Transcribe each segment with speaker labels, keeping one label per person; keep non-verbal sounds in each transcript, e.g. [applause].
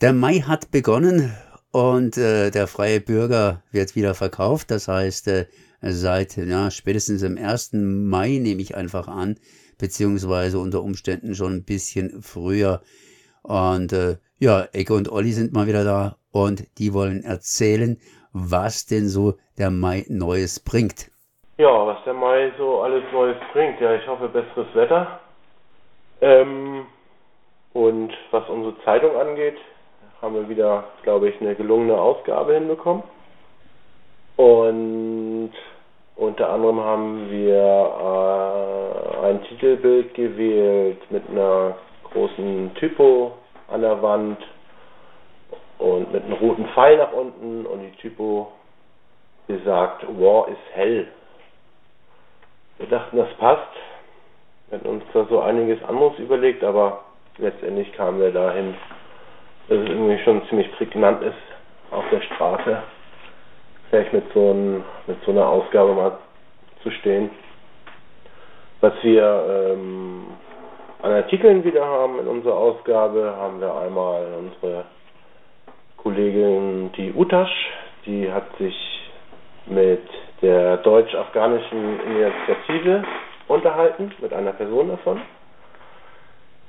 Speaker 1: Der Mai hat begonnen und äh, der freie Bürger wird wieder verkauft. Das heißt, äh, seit ja, spätestens im 1. Mai nehme ich einfach an, beziehungsweise unter Umständen schon ein bisschen früher. Und äh, ja, Ecke und Olli sind mal wieder da und die wollen erzählen, was denn so der Mai Neues bringt.
Speaker 2: Ja, was der Mai so alles Neues bringt. Ja, ich hoffe besseres Wetter. Ähm, und was unsere Zeitung angeht, haben wir wieder, glaube ich, eine gelungene Ausgabe hinbekommen. Und unter anderem haben wir äh, ein Titelbild gewählt mit einer großen Typo an der Wand und mit einem roten Pfeil nach unten und die Typo besagt, War ist hell. Wir dachten, das passt. Wir hatten uns da so einiges anderes überlegt, aber letztendlich kamen wir dahin, dass es irgendwie schon ziemlich prägnant ist, auf der Straße vielleicht mit so, ein, mit so einer Ausgabe mal zu stehen. Was wir ähm, an Artikeln wieder haben in unserer Ausgabe, haben wir einmal unsere Kollegin, die Utasch, die hat sich mit der deutsch-afghanischen Initiative unterhalten, mit einer Person davon.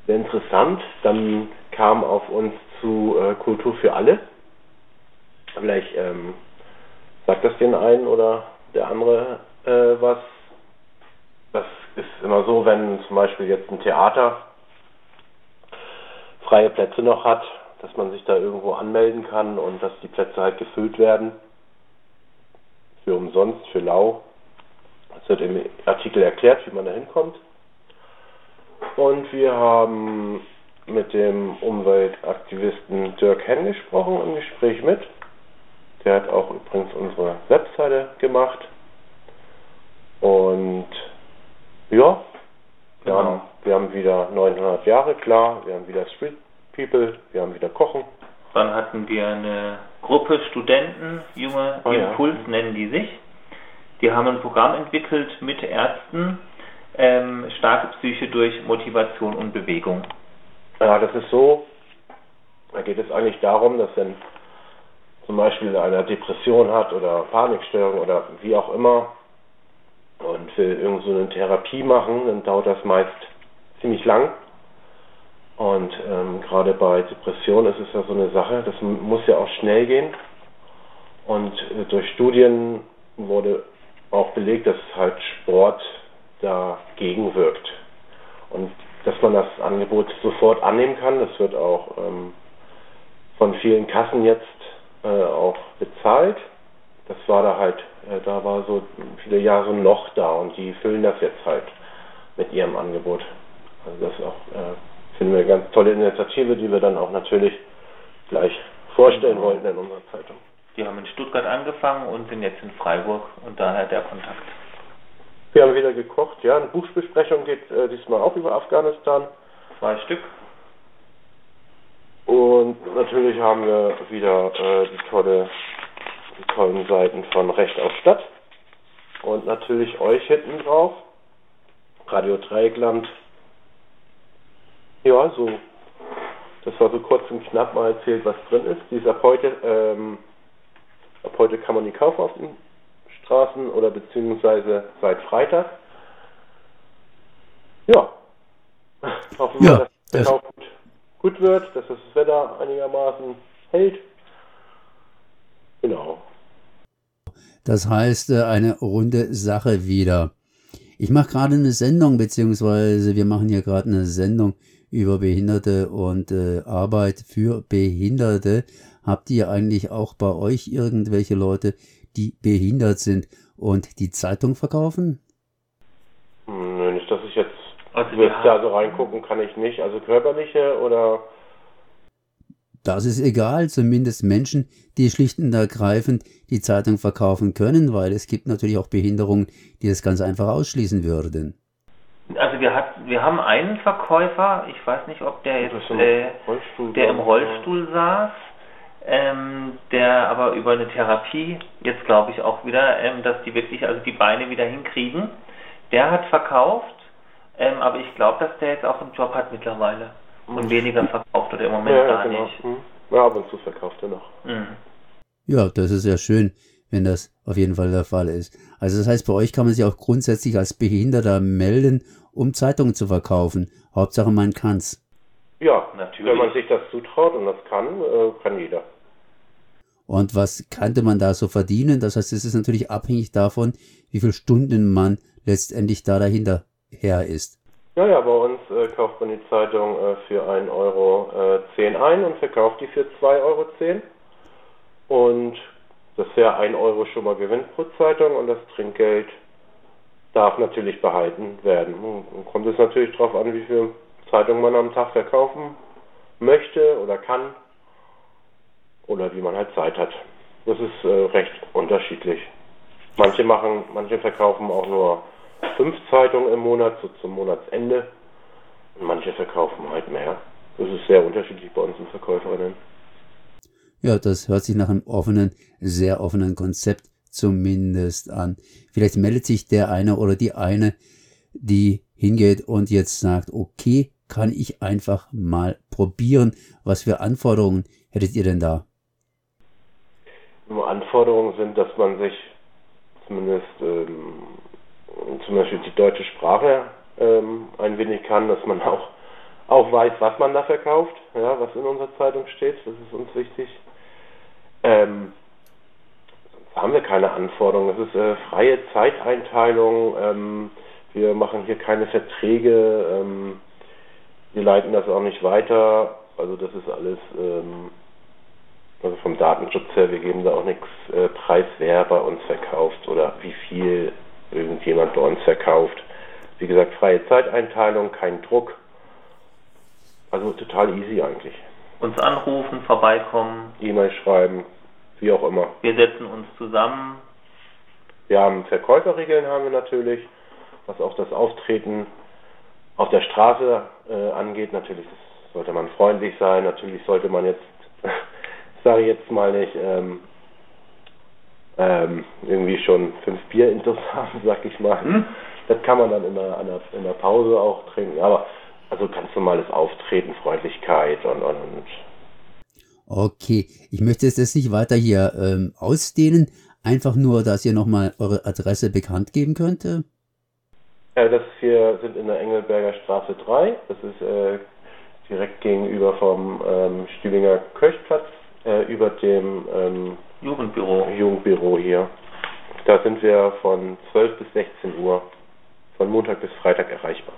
Speaker 2: Sehr interessant. Dann kam auf uns zu äh, Kultur für alle. Vielleicht ähm, sagt das den einen oder der andere äh, was. Das ist immer so, wenn zum Beispiel jetzt ein Theater freie Plätze noch hat, dass man sich da irgendwo anmelden kann und dass die Plätze halt gefüllt werden. Für umsonst, für lau. Es wird im Artikel erklärt, wie man da hinkommt. Und wir haben mit dem Umweltaktivisten Dirk Henn gesprochen im Gespräch mit. Der hat auch übrigens unsere Webseite gemacht. Und ja, wir, genau. haben, wir haben wieder 900 Jahre klar, wir haben wieder Street People, wir haben wieder Kochen.
Speaker 3: Dann hatten wir eine Gruppe Studenten, junge oh, Impuls ja. nennen die sich. Die haben ein Programm entwickelt mit Ärzten, ähm, starke Psyche durch Motivation und Bewegung.
Speaker 2: Ja, das ist so. Da geht es eigentlich darum, dass wenn zum Beispiel einer Depression hat oder Panikstörung oder wie auch immer und will irgend so eine Therapie machen, dann dauert das meist ziemlich lang. Und ähm, gerade bei Depression ist es ja so eine Sache, das muss ja auch schnell gehen. Und äh, durch Studien wurde auch belegt, dass halt Sport dagegen wirkt. Und dass man das Angebot sofort annehmen kann, das wird auch ähm, von vielen Kassen jetzt äh, auch bezahlt. Das war da halt, äh, da war so viele Jahre noch da und die füllen das jetzt halt mit ihrem Angebot. Also das auch äh, finden wir eine ganz tolle Initiative, die wir dann auch natürlich gleich vorstellen wollten in unserer Zeitung.
Speaker 3: Die haben in Stuttgart angefangen und sind jetzt in Freiburg und daher der Kontakt.
Speaker 2: Wir haben wieder gekocht, ja. Eine Buchbesprechung geht äh, diesmal auch über Afghanistan.
Speaker 3: Zwei Stück.
Speaker 2: Und natürlich haben wir wieder äh, die, tolle, die tollen Seiten von Recht auf Stadt. Und natürlich euch hinten drauf. Radio Dreieckland ja, so. Das war so kurz und knapp mal erzählt, was drin ist. Die ist ab heute, ähm, ab heute kann man die kaufen auf den Straßen oder beziehungsweise seit Freitag. Ja. [laughs] Hoffen wir, ja, dass der Kauf gut, gut wird, dass das Wetter einigermaßen hält. Genau.
Speaker 1: Das heißt, äh, eine runde Sache wieder. Ich mache gerade eine Sendung, beziehungsweise wir machen hier gerade eine Sendung über Behinderte und äh, Arbeit für Behinderte. Habt ihr eigentlich auch bei euch irgendwelche Leute, die behindert sind und die Zeitung verkaufen?
Speaker 2: Nö, nicht, dass ich jetzt also da so reingucken kann ich nicht. Also körperliche oder
Speaker 1: das ist egal, zumindest Menschen, die schlicht und ergreifend die Zeitung verkaufen können, weil es gibt natürlich auch Behinderungen, die das ganz einfach ausschließen würden.
Speaker 3: Also wir hat, wir haben einen Verkäufer, ich weiß nicht, ob der jetzt, äh, der im Rollstuhl saß, ähm, der aber über eine Therapie jetzt glaube ich auch wieder, ähm, dass die wirklich also die Beine wieder hinkriegen. Der hat verkauft, ähm, aber ich glaube, dass der jetzt auch einen Job hat mittlerweile und weniger verkauft oder im Moment ja, gar genau. nicht. Hm.
Speaker 2: Ja, ab und zu verkauft er noch. Mhm.
Speaker 1: Ja, das ist ja schön, wenn das auf jeden Fall der Fall ist. Also das heißt, bei euch kann man sich auch grundsätzlich als Behinderter melden, um Zeitungen zu verkaufen. Hauptsache man kann's.
Speaker 2: Ja, natürlich. Wenn man sich das zutraut und das kann, äh, kann jeder.
Speaker 1: Und was könnte man da so verdienen? Das heißt, es ist natürlich abhängig davon, wie viele Stunden man letztendlich da dahinter her ist.
Speaker 2: Ja, ja, bei uns äh, kauft man die Zeitung äh, für 1,10 Euro äh, ein und verkauft die für 2,10 Euro. Und das ist ja 1 Euro schon mal Gewinn pro Zeitung und das Trinkgeld darf natürlich behalten werden. Und kommt es natürlich darauf an, wie viele Zeitungen man am Tag verkaufen möchte oder kann oder wie man halt Zeit hat. Das ist äh, recht unterschiedlich. Manche machen, manche verkaufen auch nur fünf Zeitungen im Monat, so zum Monatsende. Und manche verkaufen halt mehr. Das ist sehr unterschiedlich bei unseren Verkäuferinnen.
Speaker 1: Ja, das hört sich nach einem offenen, sehr offenen Konzept zumindest an. Vielleicht meldet sich der eine oder die eine, die hingeht und jetzt sagt, okay, kann ich einfach mal probieren. Was für Anforderungen hättet ihr denn da?
Speaker 2: Anforderungen sind, dass man sich zumindest ähm, zum Beispiel die deutsche Sprache ähm, ein wenig kann, dass man auch, auch weiß, was man da verkauft, ja, was in unserer Zeitung steht, das ist uns wichtig. Ähm, haben wir keine Anforderungen, das ist äh, freie Zeiteinteilung, ähm, wir machen hier keine Verträge, ähm, wir leiten das auch nicht weiter, also das ist alles ähm, also vom Datenschutz her, wir geben da auch nichts äh, preis, wer bei uns verkauft oder wie viel irgendjemand bei uns verkauft. Wie gesagt, freie Zeiteinteilung, kein Druck. Also total easy eigentlich.
Speaker 3: Uns anrufen, vorbeikommen.
Speaker 2: E-Mail schreiben, wie auch immer.
Speaker 3: Wir setzen uns zusammen.
Speaker 2: Wir haben Verkäuferregeln haben wir natürlich, was auch das Auftreten auf der Straße äh, angeht. Natürlich sollte man freundlich sein, natürlich sollte man jetzt [laughs] sage ich jetzt mal nicht, ähm, ähm, irgendwie schon fünf Bier intus haben, [laughs] sag ich mal. Hm? Das kann man dann in der, in der Pause auch trinken, aber also ganz normales Auftreten, Freundlichkeit und, und, und
Speaker 1: Okay, ich möchte es jetzt nicht weiter hier ähm, ausdehnen, einfach nur, dass ihr nochmal eure Adresse bekannt geben könnt.
Speaker 2: Ja, das wir sind in der Engelberger Straße 3, das ist äh, direkt gegenüber vom ähm, Stühlinger Kirchplatz äh, über dem ähm,
Speaker 3: Jugendbüro.
Speaker 2: Jugendbüro hier. Da sind wir von 12 bis 16 Uhr, von Montag bis Freitag erreichbar.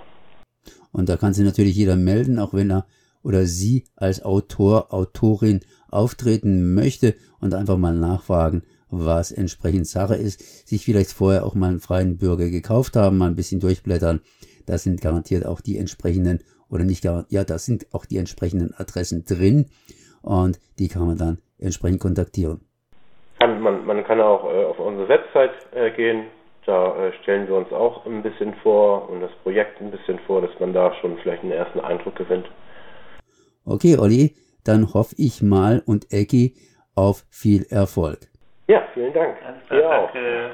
Speaker 1: Und da kann sich natürlich jeder melden, auch wenn er oder sie als Autor, Autorin auftreten möchte und einfach mal nachfragen, was entsprechend Sache ist, sich vielleicht vorher auch mal einen freien Bürger gekauft haben, mal ein bisschen durchblättern. Da sind garantiert auch die entsprechenden oder nicht garantiert, ja, da sind auch die entsprechenden Adressen drin und die kann man dann entsprechend kontaktieren.
Speaker 2: Kann, man, man kann auch äh, auf unsere Website äh, gehen, da äh, stellen wir uns auch ein bisschen vor und das Projekt ein bisschen vor, dass man da schon vielleicht einen ersten Eindruck gewinnt.
Speaker 1: Okay, Olli, dann hoffe ich mal und Ecki auf viel Erfolg.
Speaker 2: Ja, vielen Dank.
Speaker 3: Alles klar, danke.